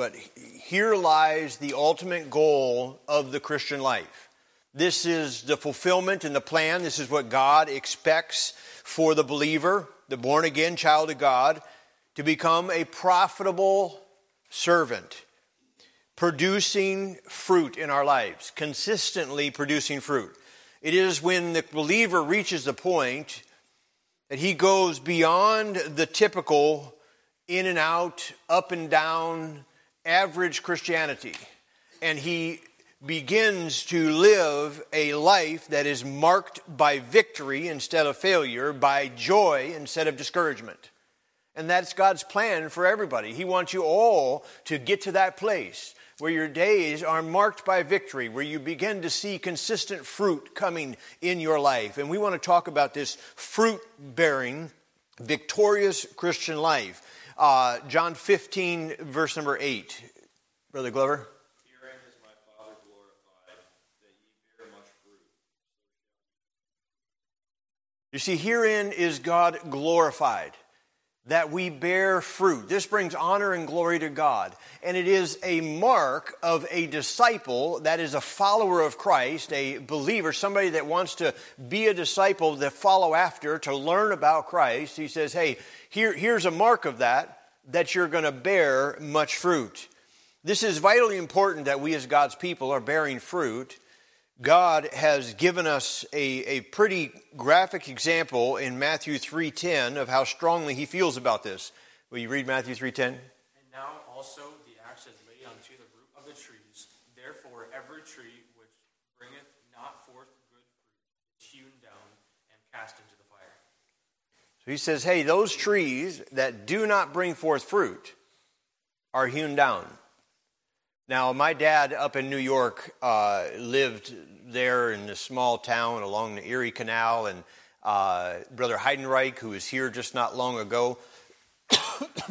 but here lies the ultimate goal of the Christian life. This is the fulfillment and the plan. This is what God expects for the believer, the born again child of God, to become a profitable servant, producing fruit in our lives, consistently producing fruit. It is when the believer reaches the point that he goes beyond the typical in and out, up and down, average Christianity. And he begins to live a life that is marked by victory instead of failure, by joy instead of discouragement. And that's God's plan for everybody. He wants you all to get to that place where your days are marked by victory, where you begin to see consistent fruit coming in your life. And we want to talk about this fruit bearing, victorious Christian life. Uh, John 15, verse number 8. Brother Glover? You see, herein is God glorified that we bear fruit. This brings honor and glory to God. And it is a mark of a disciple that is a follower of Christ, a believer, somebody that wants to be a disciple to follow after, to learn about Christ. He says, hey, here, here's a mark of that, that you're going to bear much fruit. This is vitally important that we as God's people are bearing fruit. God has given us a, a pretty graphic example in Matthew 3.10 of how strongly he feels about this. Will you read Matthew 3.10? And now also the axe is laid unto the root of the trees. Therefore every tree which bringeth not forth good fruit is hewn down and cast into the fire. So he says, hey, those trees that do not bring forth fruit are hewn down. Now, my dad up in New York uh, lived there in this small town along the Erie Canal, and uh, Brother Heidenreich, who was here just not long ago,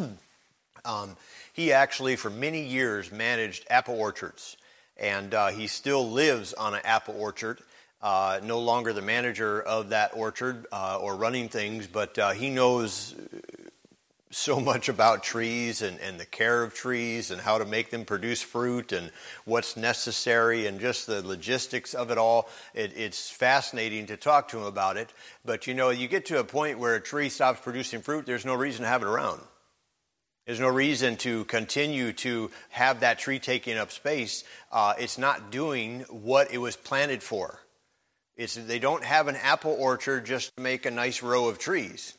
um, he actually, for many years, managed apple orchards, and uh, he still lives on an apple orchard. Uh, no longer the manager of that orchard uh, or running things, but uh, he knows so much about trees and, and the care of trees and how to make them produce fruit and what's necessary and just the logistics of it all. It, it's fascinating to talk to him about it. But you know, you get to a point where a tree stops producing fruit, there's no reason to have it around. There's no reason to continue to have that tree taking up space. Uh, it's not doing what it was planted for. It's, they don't have an apple orchard just to make a nice row of trees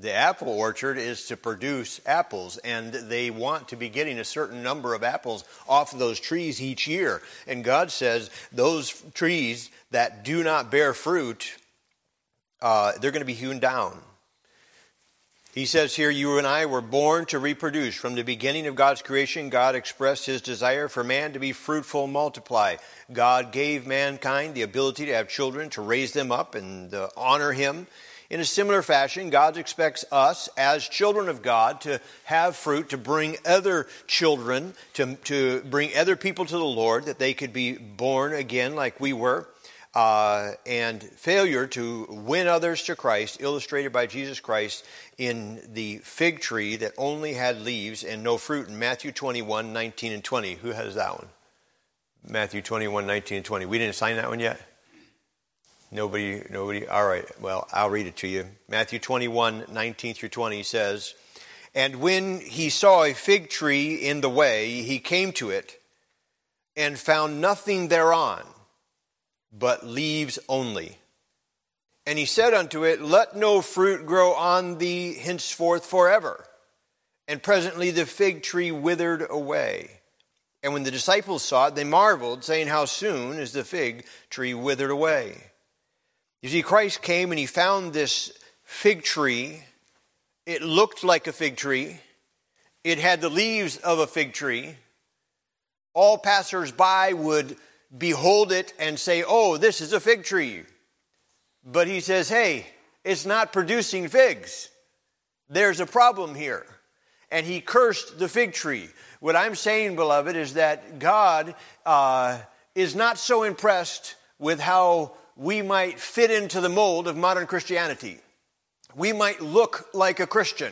the apple orchard is to produce apples, and they want to be getting a certain number of apples off of those trees each year. And God says those trees that do not bear fruit, uh, they're going to be hewn down. He says here, You and I were born to reproduce. From the beginning of God's creation, God expressed his desire for man to be fruitful and multiply. God gave mankind the ability to have children, to raise them up and honor him. In a similar fashion, God expects us as children of God to have fruit, to bring other children, to, to bring other people to the Lord, that they could be born again like we were. Uh, and failure to win others to Christ, illustrated by Jesus Christ in the fig tree that only had leaves and no fruit in Matthew 21, 19, and 20. Who has that one? Matthew 21, 19, and 20. We didn't sign that one yet? Nobody, nobody. All right. Well, I'll read it to you. Matthew 21, 19 through 20 says, And when he saw a fig tree in the way, he came to it and found nothing thereon but leaves only. And he said unto it, Let no fruit grow on thee henceforth forever. And presently the fig tree withered away. And when the disciples saw it, they marveled, saying, How soon is the fig tree withered away? You see, Christ came and he found this fig tree. It looked like a fig tree, it had the leaves of a fig tree. All passersby would behold it and say, Oh, this is a fig tree. But he says, Hey, it's not producing figs. There's a problem here. And he cursed the fig tree. What I'm saying, beloved, is that God uh, is not so impressed with how we might fit into the mold of modern Christianity. We might look like a Christian.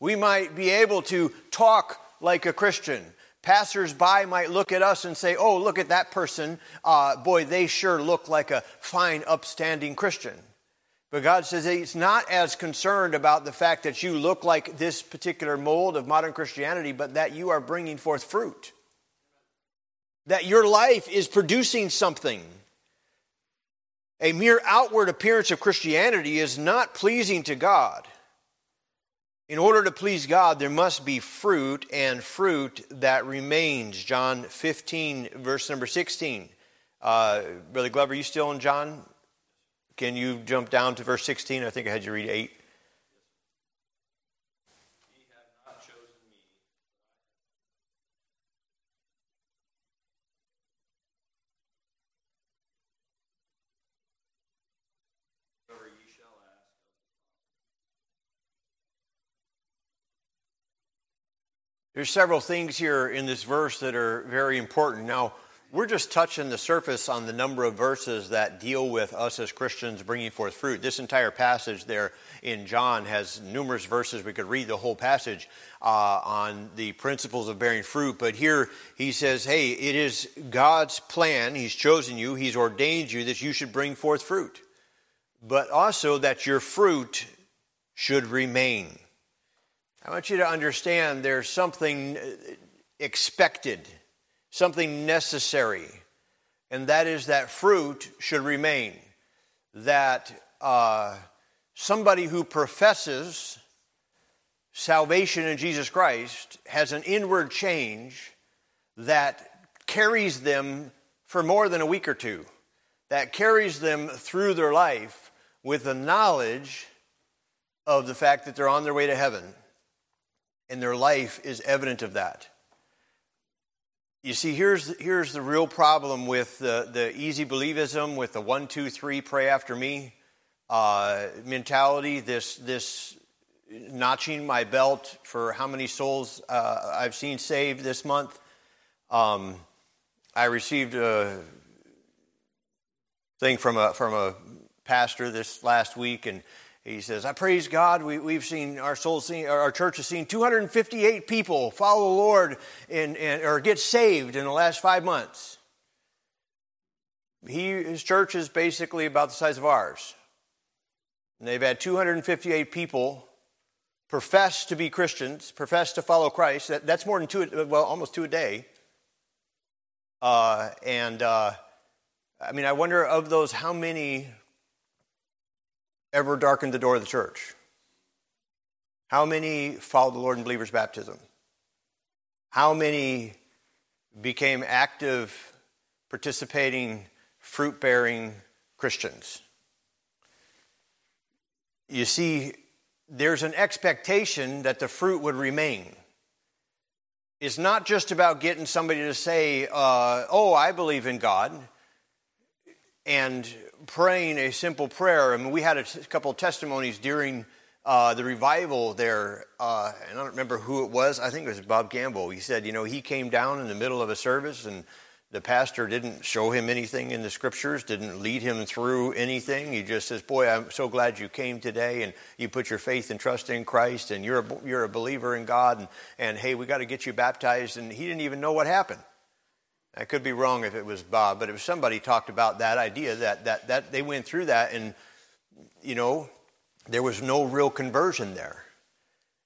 We might be able to talk like a Christian. Passers-by might look at us and say, oh, look at that person. Uh, boy, they sure look like a fine, upstanding Christian. But God says He's not as concerned about the fact that you look like this particular mold of modern Christianity, but that you are bringing forth fruit. That your life is producing something. A mere outward appearance of Christianity is not pleasing to God. In order to please God, there must be fruit and fruit that remains. John 15, verse number 16. Uh, Brother Glover, are you still in John can you jump down to verse 16? I think I had you read 8. There's several things here in this verse that are very important. Now, we're just touching the surface on the number of verses that deal with us as Christians bringing forth fruit. This entire passage there in John has numerous verses. We could read the whole passage uh, on the principles of bearing fruit. But here he says, hey, it is God's plan. He's chosen you, He's ordained you that you should bring forth fruit, but also that your fruit should remain. I want you to understand there's something expected something necessary, and that is that fruit should remain. That uh, somebody who professes salvation in Jesus Christ has an inward change that carries them for more than a week or two, that carries them through their life with the knowledge of the fact that they're on their way to heaven. And their life is evident of that. You see, here's, here's the real problem with the, the easy believism, with the one, two, three, pray after me uh, mentality, this, this notching my belt for how many souls uh, I've seen saved this month. Um, I received a thing from a, from a pastor this last week, and he says, I praise God. We, have seen our soul, seen, our church has seen 258 people follow the Lord in, or get saved in the last five months. He, his church is basically about the size of ours. And they've had 258 people profess to be Christians, profess to follow Christ. That, that's more than two, well, almost two a day. Uh, and uh, I mean, I wonder of those, how many ever darkened the door of the church? How many followed the Lord in believers' baptism? How many became active, participating, fruit bearing Christians? You see, there's an expectation that the fruit would remain. It's not just about getting somebody to say, uh, Oh, I believe in God, and praying a simple prayer. I mean, we had a couple of testimonies during uh, the revival there, uh, and I don't remember who it was. I think it was Bob Gamble. He said, you know, he came down in the middle of a service, and the pastor didn't show him anything in the scriptures, didn't lead him through anything. He just says, "Boy, I'm so glad you came today, and you put your faith and trust in Christ, and you're a, you're a believer in God, and, and hey, we got to get you baptized." And he didn't even know what happened. I could be wrong if it was Bob, but it was somebody talked about that idea that, that, that they went through that and, you know, there was no real conversion there.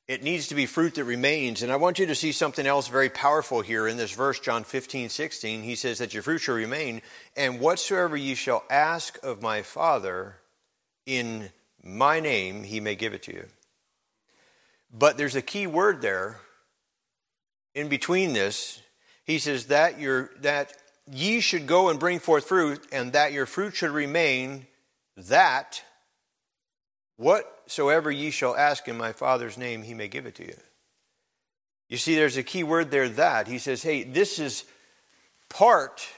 It needs to be fruit that remains. And I want you to see something else very powerful here in this verse, John 15, 16. He says that your fruit shall remain, and whatsoever ye shall ask of my Father in my name, he may give it to you. But there's a key word there in between this he says that your that ye should go and bring forth fruit, and that your fruit should remain, that whatsoever ye shall ask in my Father's name, he may give it to you. You see, there's a key word there, that. He says, hey, this is part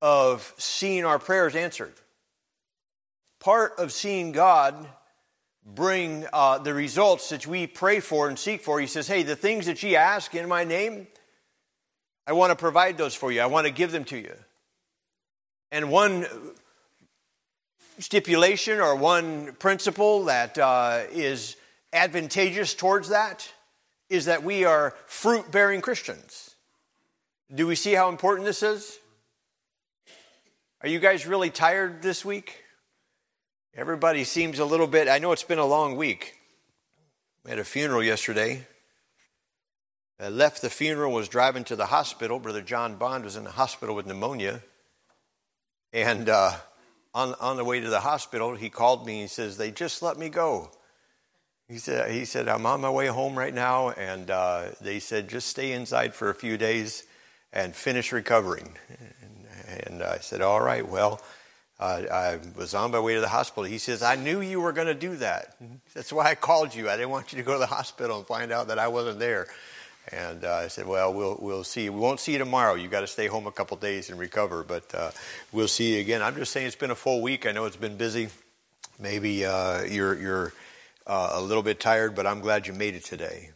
of seeing our prayers answered. Part of seeing God bring uh, the results that we pray for and seek for. He says, Hey, the things that ye ask in my name, I want to provide those for you. I want to give them to you. And one stipulation or one principle that uh, is advantageous towards that is that we are fruit bearing Christians. Do we see how important this is? Are you guys really tired this week? Everybody seems a little bit, I know it's been a long week. We had a funeral yesterday. I left the funeral, was driving to the hospital. Brother John Bond was in the hospital with pneumonia. And uh, on, on the way to the hospital, he called me. And he says, They just let me go. He said, he said I'm on my way home right now. And uh, they said, Just stay inside for a few days and finish recovering. And, and I said, All right, well. Uh, I was on my way to the hospital. He says, I knew you were going to do that. That's why I called you. I didn't want you to go to the hospital and find out that I wasn't there. And uh, I said, well, we'll we'll see. We won't see you tomorrow. You've got to stay home a couple days and recover, but uh, we'll see you again. I'm just saying it's been a full week. I know it's been busy. Maybe uh, you're you're uh, a little bit tired, but I'm glad you made it today.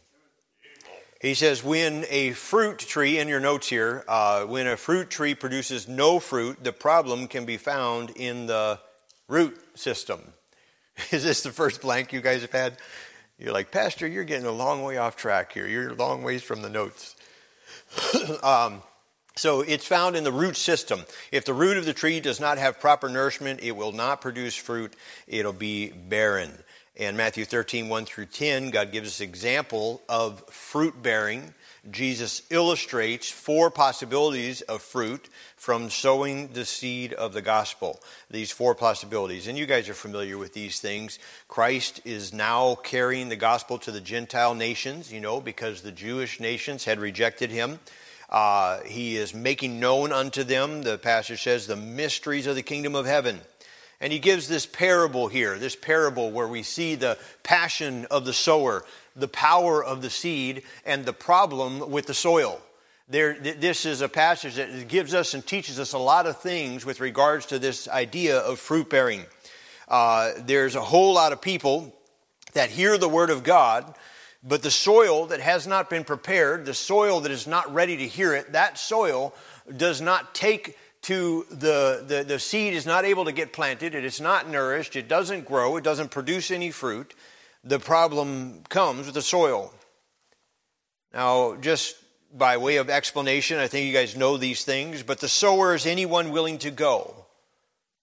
He says, when a fruit tree, in your notes here, uh, when a fruit tree produces no fruit, the problem can be found in the root system. Is this the first blank you guys have had? You're like, Pastor, you're getting a long way off track here. You're a long ways from the notes. um, so it's found in the root system. If the root of the tree does not have proper nourishment, it will not produce fruit. It'll be barren. In Matthew 13, 1 through 10, God gives us example of fruit bearing Jesus illustrates four possibilities of fruit from sowing the seed of the gospel. These four possibilities. And you guys are familiar with these things. Christ is now carrying the gospel to the Gentile nations, you know, because the Jewish nations had rejected him. Uh, he is making known unto them, the passage says, the mysteries of the kingdom of heaven. And he gives this parable here, this parable where we see the passion of the sower the power of the seed and the problem with the soil. There, this is a passage that gives us and teaches us a lot of things with regards to this idea of fruit bearing. Uh, there's a whole lot of people that hear the word of God, but the soil that has not been prepared, the soil that is not ready to hear it, that soil does not take to the, the, the seed is not able to get planted, it is not nourished, it doesn't grow, it doesn't produce any fruit the problem comes with the soil. Now, just by way of explanation, I think you guys know these things, but the sower is anyone willing to go.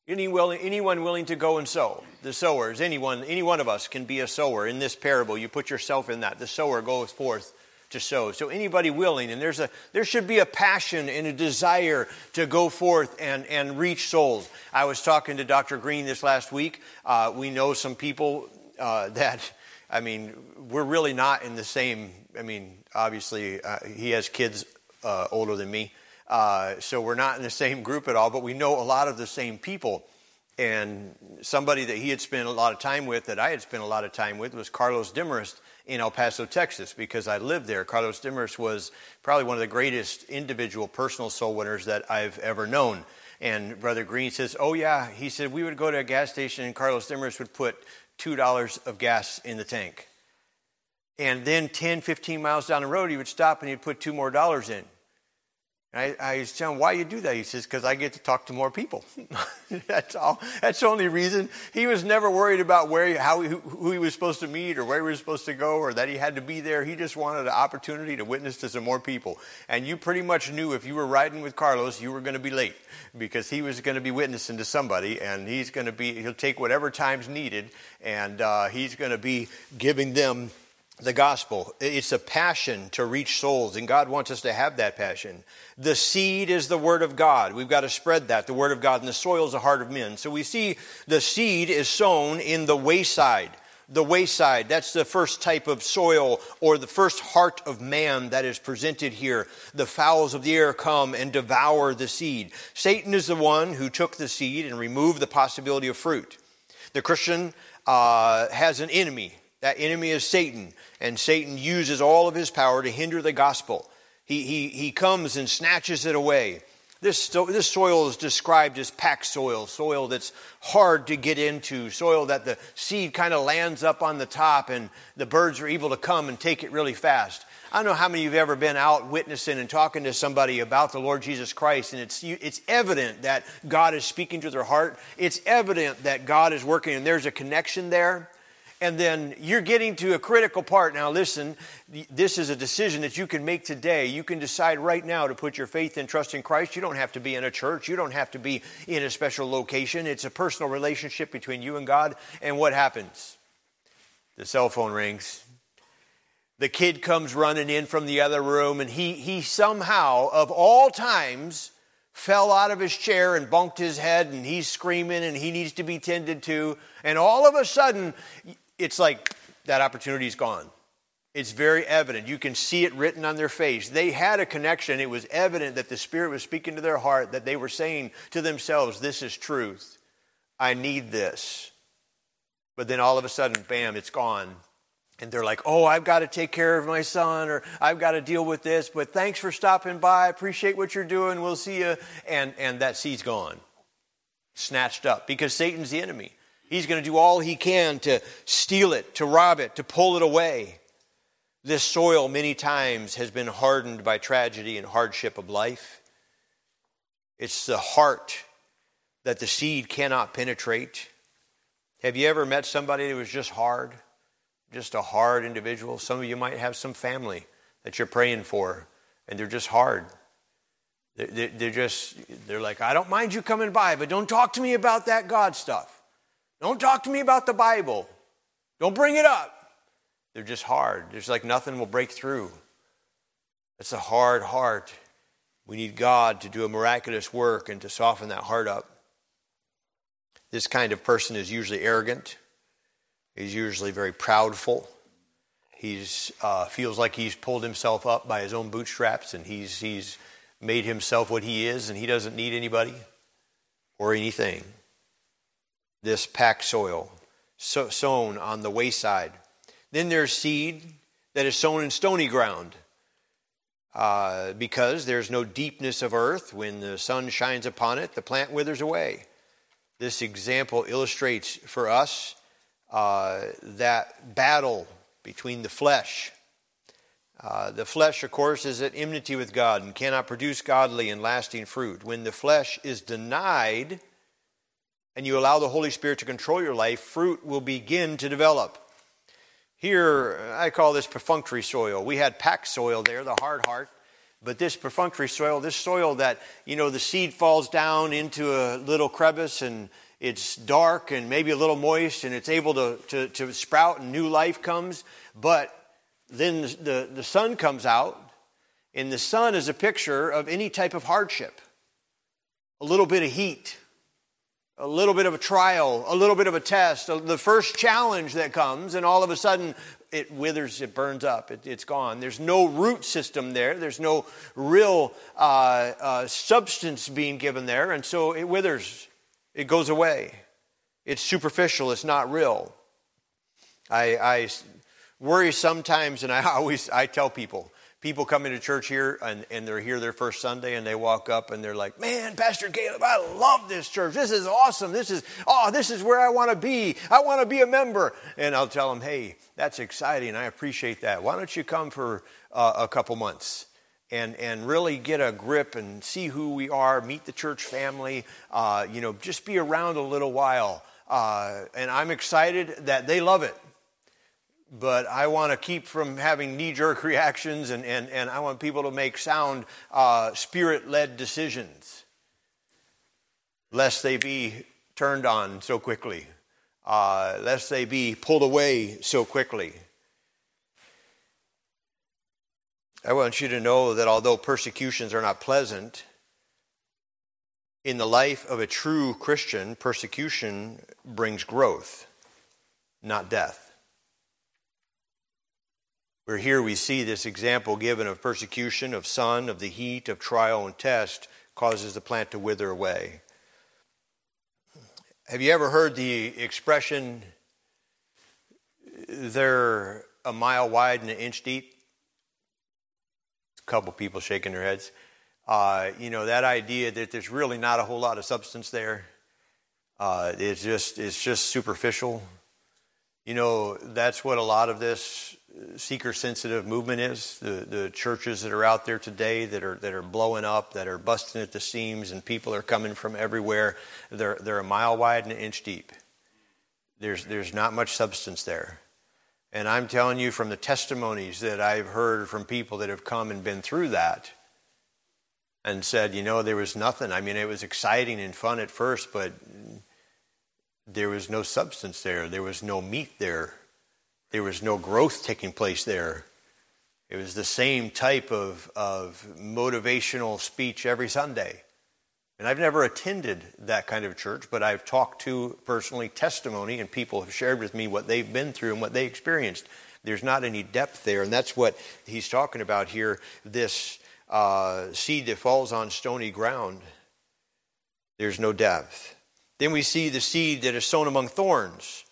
Any Anyone, anyone willing to go and sow. The sower is anyone, any one of us can be a sower. In this parable, you put yourself in that. The sower goes forth to sow. So anybody willing, and there's a there should be a passion and a desire to go forth and, and reach souls. I was talking to Dr. Green this last week. Uh, we know some people uh, that, I mean, we're really not in the same. I mean, obviously, uh, he has kids uh, older than me, uh, so we're not in the same group at all, but we know a lot of the same people. And somebody that he had spent a lot of time with, that I had spent a lot of time with, was Carlos Demarest in El Paso, Texas, because I lived there. Carlos Demarest was probably one of the greatest individual personal soul winners that I've ever known. And Brother Green says, Oh, yeah. He said, We would go to a gas station and Carlos Demarest would put $2 of gas in the tank. And then 10, 15 miles down the road, he would stop and he'd put two more dollars in. I, I was telling him, why you do that? He says, because I get to talk to more people. That's all. That's the only reason. He was never worried about where, how, who he was supposed to meet or where he was supposed to go or that he had to be there. He just wanted an opportunity to witness to some more people. And you pretty much knew if you were riding with Carlos, you were going to be late because he was going to be witnessing to somebody and he's going to be, he'll take whatever time's needed and uh, he's going to be giving them the gospel. It's a passion to reach souls, and God wants us to have that passion. The seed is the word of God. We've got to spread that, the word of God, and the soil is the heart of men. So we see the seed is sown in the wayside. The wayside, that's the first type of soil or the first heart of man that is presented here. The fowls of the air come and devour the seed. Satan is the one who took the seed and removed the possibility of fruit. The Christian uh, has an enemy that enemy is Satan, and Satan uses all of his power to hinder the gospel. He, he, he comes and snatches it away. This, this soil is described as packed soil, soil that's hard to get into, soil that the seed kind of lands up on the top and the birds are able to come and take it really fast. I don't know how many of you have ever been out witnessing and talking to somebody about the Lord Jesus Christ, and it's, it's evident that God is speaking to their heart. It's evident that God is working, and there's a connection there and then you're getting to a critical part. Now, listen, this is a decision that you can make today. You can decide right now to put your faith and trust in Christ. You don't have to be in a church, you don't have to be in a special location. It's a personal relationship between you and God. And what happens? The cell phone rings. The kid comes running in from the other room, and he, he somehow, of all times, fell out of his chair and bumped his head, and he's screaming, and he needs to be tended to. And all of a sudden, it's like that opportunity is gone. It's very evident. You can see it written on their face. They had a connection. It was evident that the Spirit was speaking to their heart, that they were saying to themselves, This is truth. I need this. But then all of a sudden, bam, it's gone. And they're like, oh, I've got to take care of my son, or I've got to deal with this, but thanks for stopping by. I appreciate what you're doing. We'll see you. And, and that seed's gone, snatched up, because Satan's the enemy. He's going to do all he can to steal it, to rob it, to pull it away. This soil, many times, has been hardened by tragedy and hardship of life. It's the heart that the seed cannot penetrate. Have you ever met somebody that was just hard? Just a hard individual? Some of you might have some family that you're praying for, and they're just hard. They're just, they're like, I don't mind you coming by, but don't talk to me about that God stuff. Don't talk to me about the Bible. Don't bring it up. They're just hard. There's like nothing will break through. It's a hard heart. We need God to do a miraculous work and to soften that heart up. This kind of person is usually arrogant. He's usually very proudful. He uh, feels like he's pulled himself up by his own bootstraps and he's, he's made himself what he is and he doesn't need anybody or anything this packed soil so, sown on the wayside. Then there's seed that is sown in stony ground. Uh, because there's no deepness of earth, when the sun shines upon it, the plant withers away. This example illustrates for us uh, that battle between the flesh. Uh, the flesh, of course, is at enmity with God and cannot produce godly and lasting fruit. When the flesh is denied, and you allow the Holy Spirit to control your life, fruit will begin to develop. Here, I call this perfunctory soil. We had packed soil there, the hard heart. But this perfunctory soil, this soil that, you know, the seed falls down into a little crevice and it's dark and maybe a little moist and it's able to, to, to sprout and new life comes. But then the, the sun comes out, and the sun is a picture of any type of hardship. A little bit of heat, a little bit of a trial, a little bit of a test, the first challenge that comes, and all of a sudden it withers, it burns up, it, has gone. There's no root system there, there's no real uh, uh, substance being given there, and so it withers, it goes away. It's superficial, it's not real. I, I worry sometimes, and I always I tell people people come into church here and, and they're here their first Sunday and they walk up and they're like, man, Pastor Caleb, I love this church. This is awesome. This is, oh, this is where I want to be. I want to be a member. And I'll tell them, hey, that's exciting. I appreciate that. Why don't you come for uh, a couple months? and, and really get a grip and see who we are, meet the church family, uh, you know, just be around a little while. Uh, and I'm excited that they love it but I want to keep from having knee jerk reactions and, and, and I want people to make sound, uh, spirit led decisions, lest they be turned on so quickly, uh, lest they be pulled away so quickly. I want you to know that although persecutions are not pleasant, in the life of a true Christian, persecution brings growth, not death. Where here we see this example given of persecution, of sun, of the heat, of trial and test causes the plant to wither away. Have you ever heard the expression, they're a mile wide and an inch deep? A couple people shaking their heads. Uh, you know, that idea that there's really not a whole lot of substance there. Uh, it's just it's just superficial. You know, that's what a lot of this seeker sensitive movement is. The, the churches that are out there today that are, that are blowing up, that are busting at the seams, and people are coming from everywhere. They're, they're a mile wide and an inch deep. there's, there's not much substance there. And I'm telling you from the testimonies that I've heard from people that have come and been through that and said, you know, there was nothing. I mean, it was exciting and fun at first, but there was no substance there. There was no meat there. There was no growth taking place there. It was the same type of, of motivational speech every Sunday. And I've never attended that kind of church, but I've talked to personally testimony, and people have shared with me what they've been through and what they experienced. There's not any depth there, and that's what he's talking about here this uh, seed that falls on stony ground. There's no depth. Then we see the seed that is sown among thorns.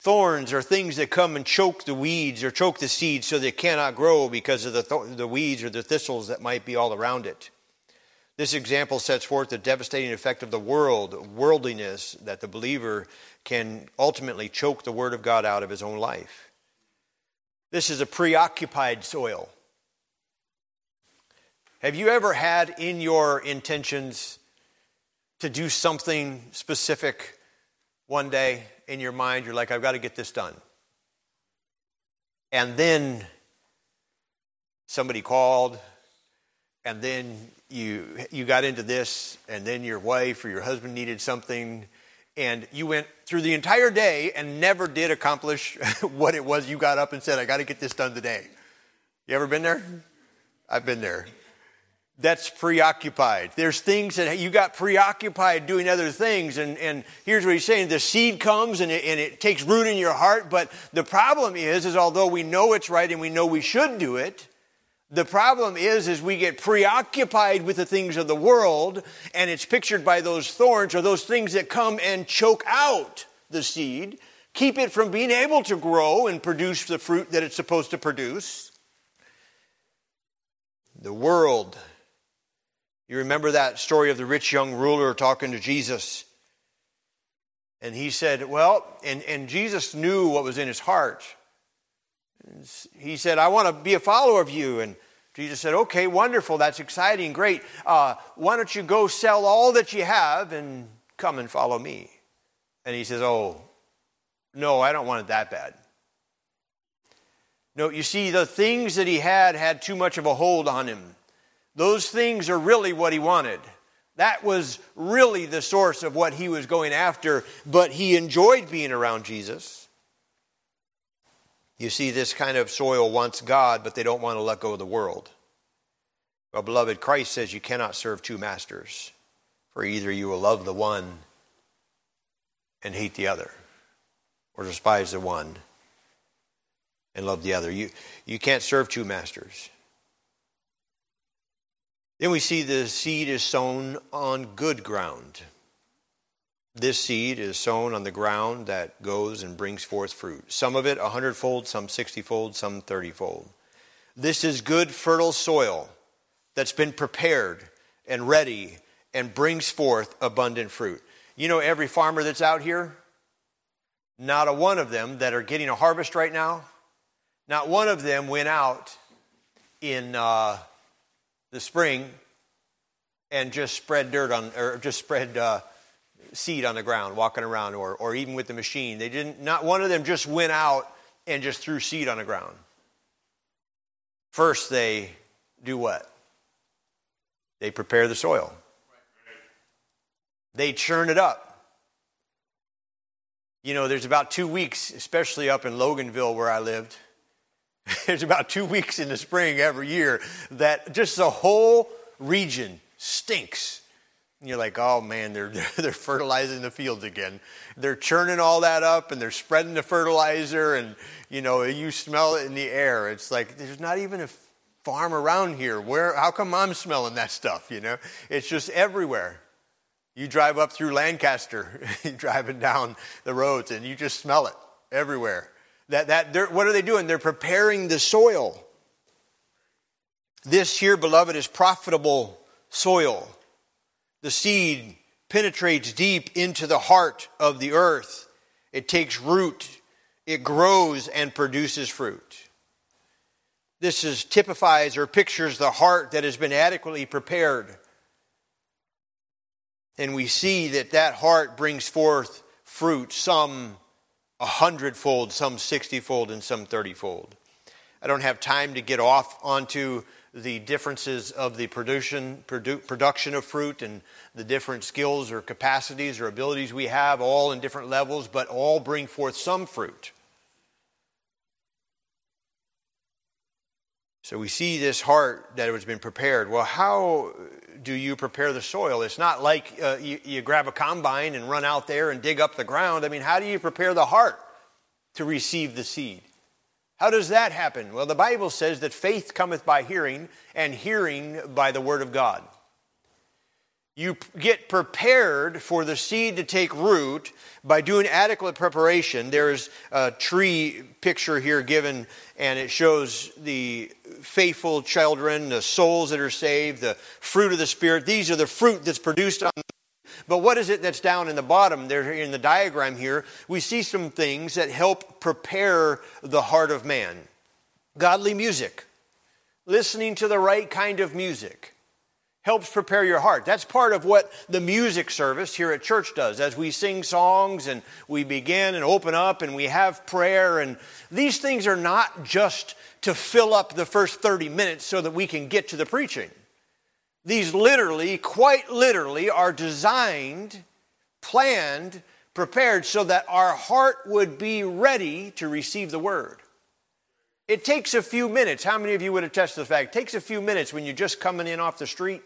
Thorns are things that come and choke the weeds or choke the seed so they cannot grow because of the, th- the weeds or the thistles that might be all around it. This example sets forth the devastating effect of the world, worldliness, that the believer can ultimately choke the Word of God out of his own life. This is a preoccupied soil. Have you ever had in your intentions to do something specific one day in your mind? You're like, I've got to get this done. And then somebody called, and then you you got into this and then your wife or your husband needed something and you went through the entire day and never did accomplish what it was you got up and said i got to get this done today you ever been there i've been there that's preoccupied there's things that you got preoccupied doing other things and, and here's what he's saying the seed comes and it, and it takes root in your heart but the problem is is although we know it's right and we know we should do it the problem is, is we get preoccupied with the things of the world, and it's pictured by those thorns or those things that come and choke out the seed, keep it from being able to grow and produce the fruit that it's supposed to produce. The world. You remember that story of the rich young ruler talking to Jesus. And he said, Well, and, and Jesus knew what was in his heart. He said, I want to be a follower of you. And Jesus said, Okay, wonderful. That's exciting. Great. Uh, why don't you go sell all that you have and come and follow me? And he says, Oh, no, I don't want it that bad. No, you see, the things that he had had too much of a hold on him. Those things are really what he wanted. That was really the source of what he was going after, but he enjoyed being around Jesus. You see, this kind of soil wants God, but they don't want to let go of the world. Well, beloved, Christ says you cannot serve two masters, for either you will love the one and hate the other, or despise the one and love the other. You, you can't serve two masters. Then we see the seed is sown on good ground. This seed is sown on the ground that goes and brings forth fruit. Some of it a hundredfold, some sixtyfold, some thirtyfold. This is good, fertile soil that's been prepared and ready and brings forth abundant fruit. You know, every farmer that's out here, not a one of them that are getting a harvest right now, not one of them went out in uh, the spring and just spread dirt on, or just spread. Uh, seed on the ground walking around or, or even with the machine. They didn't, not one of them just went out and just threw seed on the ground. First, they do what? They prepare the soil, they churn it up. You know, there's about two weeks, especially up in Loganville where I lived. There's about two weeks in the spring every year that just the whole region stinks and you're like, oh man, they're, they're fertilizing the fields again. They're churning all that up and they're spreading the fertilizer, and you know, you smell it in the air. It's like there's not even a farm around here. Where, how come I'm smelling that stuff? You know, it's just everywhere. You drive up through Lancaster, driving down the roads, and you just smell it everywhere. That, that, what are they doing? They're preparing the soil. This here, beloved, is profitable soil. The seed penetrates deep into the heart of the earth. It takes root, it grows and produces fruit. This is typifies or pictures the heart that has been adequately prepared. And we see that that heart brings forth fruit, some a hundredfold, some sixtyfold, and some thirtyfold. I don't have time to get off onto the differences of the production, produ- production of fruit and the different skills or capacities or abilities we have, all in different levels, but all bring forth some fruit. So we see this heart that has been prepared. Well, how do you prepare the soil? It's not like uh, you, you grab a combine and run out there and dig up the ground. I mean, how do you prepare the heart to receive the seed? How does that happen? Well, the Bible says that faith cometh by hearing, and hearing by the Word of God. You get prepared for the seed to take root by doing adequate preparation. There's a tree picture here given, and it shows the faithful children, the souls that are saved, the fruit of the Spirit. These are the fruit that's produced on but what is it that's down in the bottom there in the diagram here? We see some things that help prepare the heart of man. Godly music, listening to the right kind of music helps prepare your heart. That's part of what the music service here at church does. As we sing songs and we begin and open up and we have prayer, and these things are not just to fill up the first 30 minutes so that we can get to the preaching. These literally, quite literally, are designed, planned, prepared so that our heart would be ready to receive the word. It takes a few minutes. How many of you would attest to the fact? It takes a few minutes when you're just coming in off the street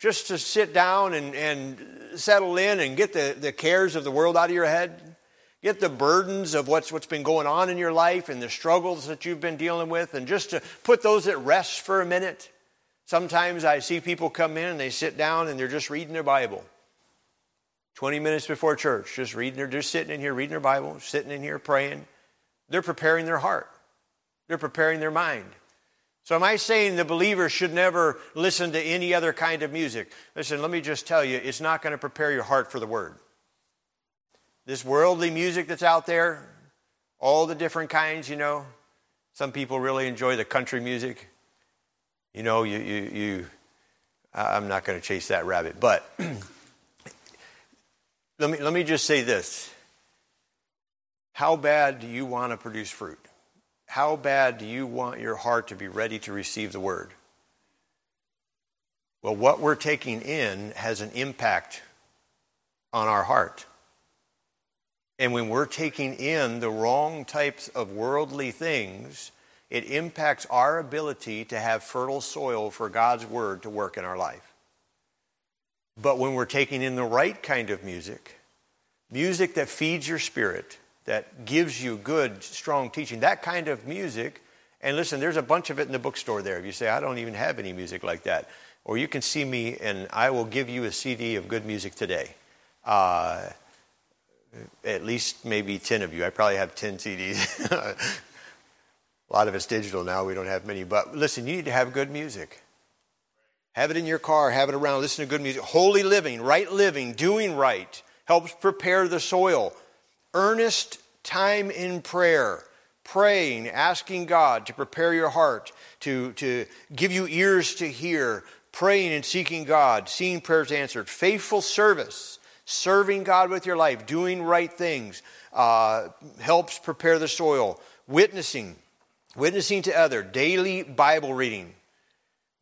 just to sit down and, and settle in and get the, the cares of the world out of your head. Get the burdens of what's, what's been going on in your life and the struggles that you've been dealing with, and just to put those at rest for a minute. Sometimes I see people come in and they sit down and they're just reading their Bible. 20 minutes before church, just reading, they're just sitting in here reading their Bible, sitting in here praying. They're preparing their heart, they're preparing their mind. So, am I saying the believer should never listen to any other kind of music? Listen, let me just tell you, it's not going to prepare your heart for the Word. This worldly music that's out there, all the different kinds, you know, some people really enjoy the country music. You know, you, you, you I'm not going to chase that rabbit, but let, me, let me just say this. How bad do you want to produce fruit? How bad do you want your heart to be ready to receive the word? Well, what we're taking in has an impact on our heart. And when we're taking in the wrong types of worldly things, it impacts our ability to have fertile soil for God's Word to work in our life. But when we're taking in the right kind of music, music that feeds your spirit, that gives you good, strong teaching, that kind of music, and listen, there's a bunch of it in the bookstore there. If you say, I don't even have any music like that, or you can see me and I will give you a CD of good music today. Uh, at least maybe 10 of you. I probably have 10 CDs. A lot of it's digital now. We don't have many. But listen, you need to have good music. Have it in your car, have it around, listen to good music. Holy living, right living, doing right helps prepare the soil. Earnest time in prayer, praying, asking God to prepare your heart, to, to give you ears to hear, praying and seeking God, seeing prayers answered. Faithful service, serving God with your life, doing right things uh, helps prepare the soil. Witnessing, witnessing to other, daily Bible reading,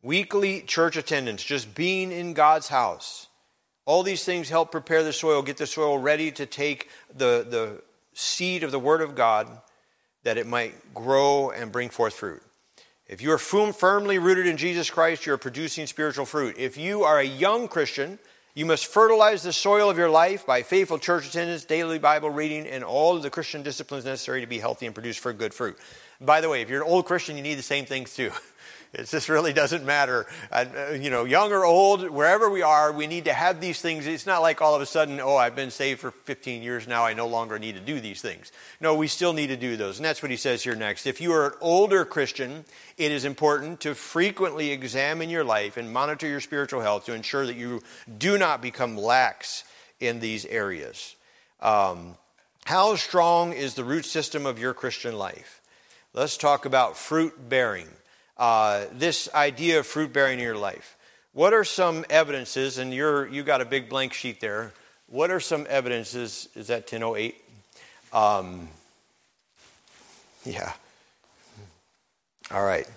weekly church attendance, just being in God's house. All these things help prepare the soil, get the soil ready to take the, the seed of the Word of God that it might grow and bring forth fruit. If you are firmly rooted in Jesus Christ, you are producing spiritual fruit. If you are a young Christian, you must fertilize the soil of your life by faithful church attendance, daily Bible reading, and all of the Christian disciplines necessary to be healthy and produce for good fruit. By the way, if you're an old Christian, you need the same things too. It just really doesn't matter. Uh, you know, young or old, wherever we are, we need to have these things. It's not like all of a sudden, oh, I've been saved for 15 years now, I no longer need to do these things. No, we still need to do those. And that's what he says here next. If you are an older Christian, it is important to frequently examine your life and monitor your spiritual health to ensure that you do not become lax in these areas. Um, how strong is the root system of your Christian life? Let's talk about fruit bearing. Uh, this idea of fruit bearing in your life. What are some evidences, and you're, you got a big blank sheet there, what are some evidences? Is that 1008? Um, yeah. All right.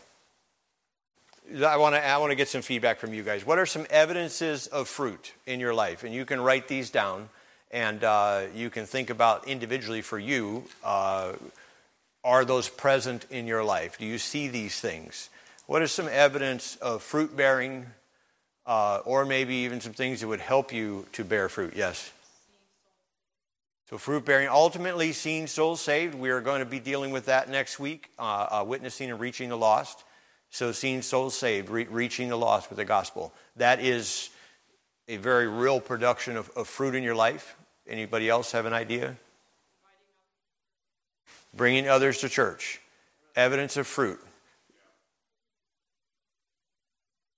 I want to I want to get some feedback from you guys. What are some evidences of fruit in your life? And you can write these down, and uh, you can think about individually for you. Uh, are those present in your life? Do you see these things? What is some evidence of fruit bearing, uh, or maybe even some things that would help you to bear fruit? Yes. So, fruit bearing, ultimately, seeing souls saved. We are going to be dealing with that next week, uh, uh, witnessing and reaching the lost. So, seeing souls saved, re- reaching the lost with the gospel. That is a very real production of, of fruit in your life. Anybody else have an idea? Bringing others to church. Evidence of fruit.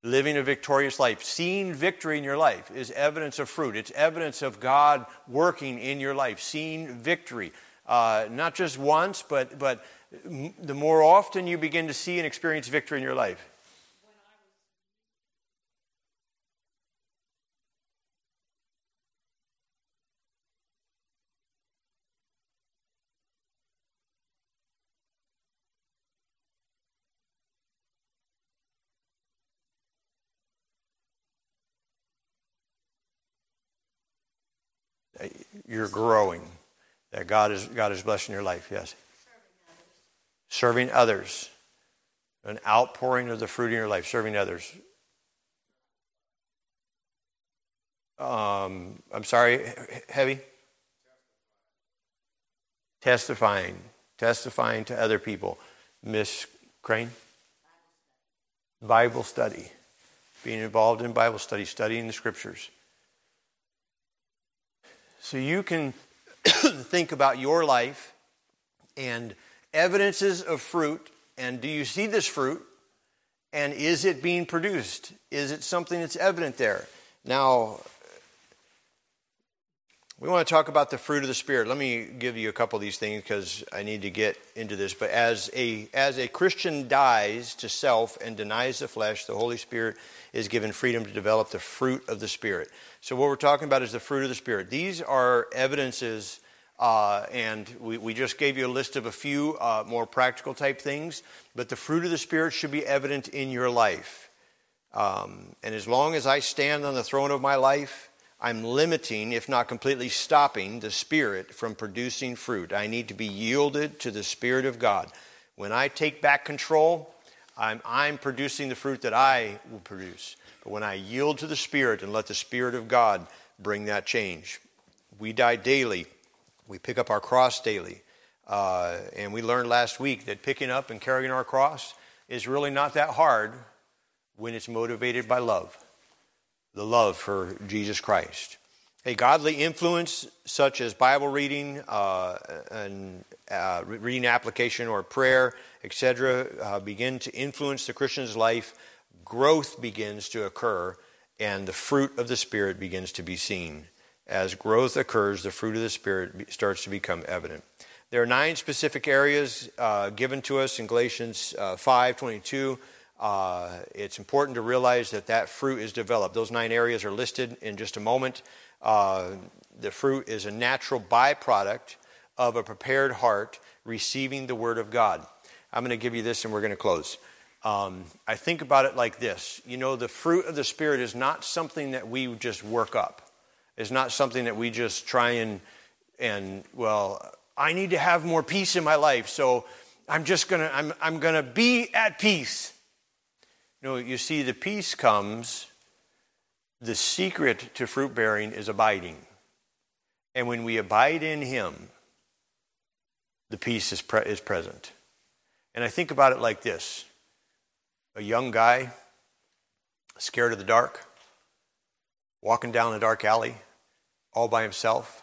Living a victorious life. Seeing victory in your life is evidence of fruit. It's evidence of God working in your life. Seeing victory. Uh, not just once, but, but the more often you begin to see and experience victory in your life. You're growing. That God is God is blessing your life. Yes serving others, an outpouring of the fruit in your life, serving others. Um, I'm sorry, heavy? Testifying, testifying to other people. Miss Crane? Bible study, being involved in Bible study, studying the scriptures. So you can think about your life and evidences of fruit, and do you see this fruit? And is it being produced? Is it something that's evident there? Now, we want to talk about the fruit of the spirit. Let me give you a couple of these things because I need to get into this. But as a as a Christian dies to self and denies the flesh, the Holy Spirit is given freedom to develop the fruit of the spirit. So what we're talking about is the fruit of the spirit. These are evidences uh, and we, we, just gave you a list of a few uh, more practical type things, but the fruit of the Spirit should be evident in your life. Um, and as long as I stand on the throne of my life, I'm limiting, if not completely stopping, the Spirit from producing fruit. I need to be yielded to the Spirit of God. When I take back control, I'm, I'm producing the fruit that I will produce. But when I yield to the Spirit and let the Spirit of God bring that change, we die daily we pick up our cross daily. Uh, and we learned last week that picking up and carrying our cross is really not that hard when it's motivated by love the love for Jesus Christ. A godly influence, such as Bible reading, uh, and uh, reading application or prayer, etc., uh, begin to influence the Christian's life. Growth begins to occur, and the fruit of the Spirit begins to be seen. As growth occurs, the fruit of the Spirit starts to become evident. There are nine specific areas uh, given to us in Galatians uh, 5 22. Uh, it's important to realize that that fruit is developed. Those nine areas are listed in just a moment. Uh, the fruit is a natural byproduct of a prepared heart receiving the Word of God. I'm going to give you this and we're going to close. Um, I think about it like this you know, the fruit of the Spirit is not something that we just work up it's not something that we just try and and well i need to have more peace in my life so i'm just gonna i'm, I'm gonna be at peace no you see the peace comes the secret to fruit bearing is abiding. And when we abide in him the peace is, pre- is present. And i think about it like this. A young guy scared of the dark walking down a dark alley all by himself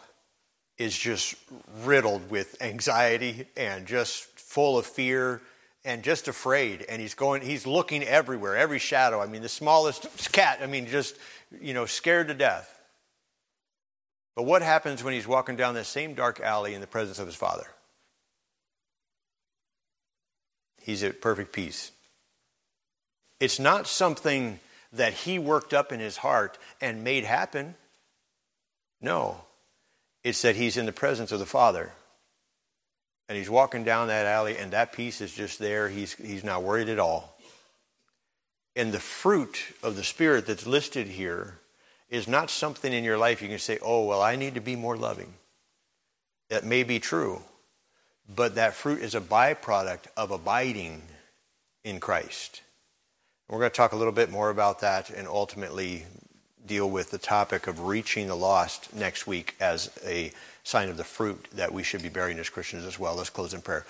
is just riddled with anxiety and just full of fear and just afraid and he's going he's looking everywhere every shadow. I mean the smallest cat i mean just you know scared to death. But what happens when he's walking down that same dark alley in the presence of his father? He's at perfect peace. It's not something that he worked up in his heart and made happen. No. It's that he's in the presence of the Father. And he's walking down that alley, and that peace is just there. He's, he's not worried at all. And the fruit of the Spirit that's listed here is not something in your life you can say, oh, well, I need to be more loving. That may be true, but that fruit is a byproduct of abiding in Christ. We're going to talk a little bit more about that and ultimately deal with the topic of reaching the lost next week as a sign of the fruit that we should be bearing as Christians as well. Let's close in prayer.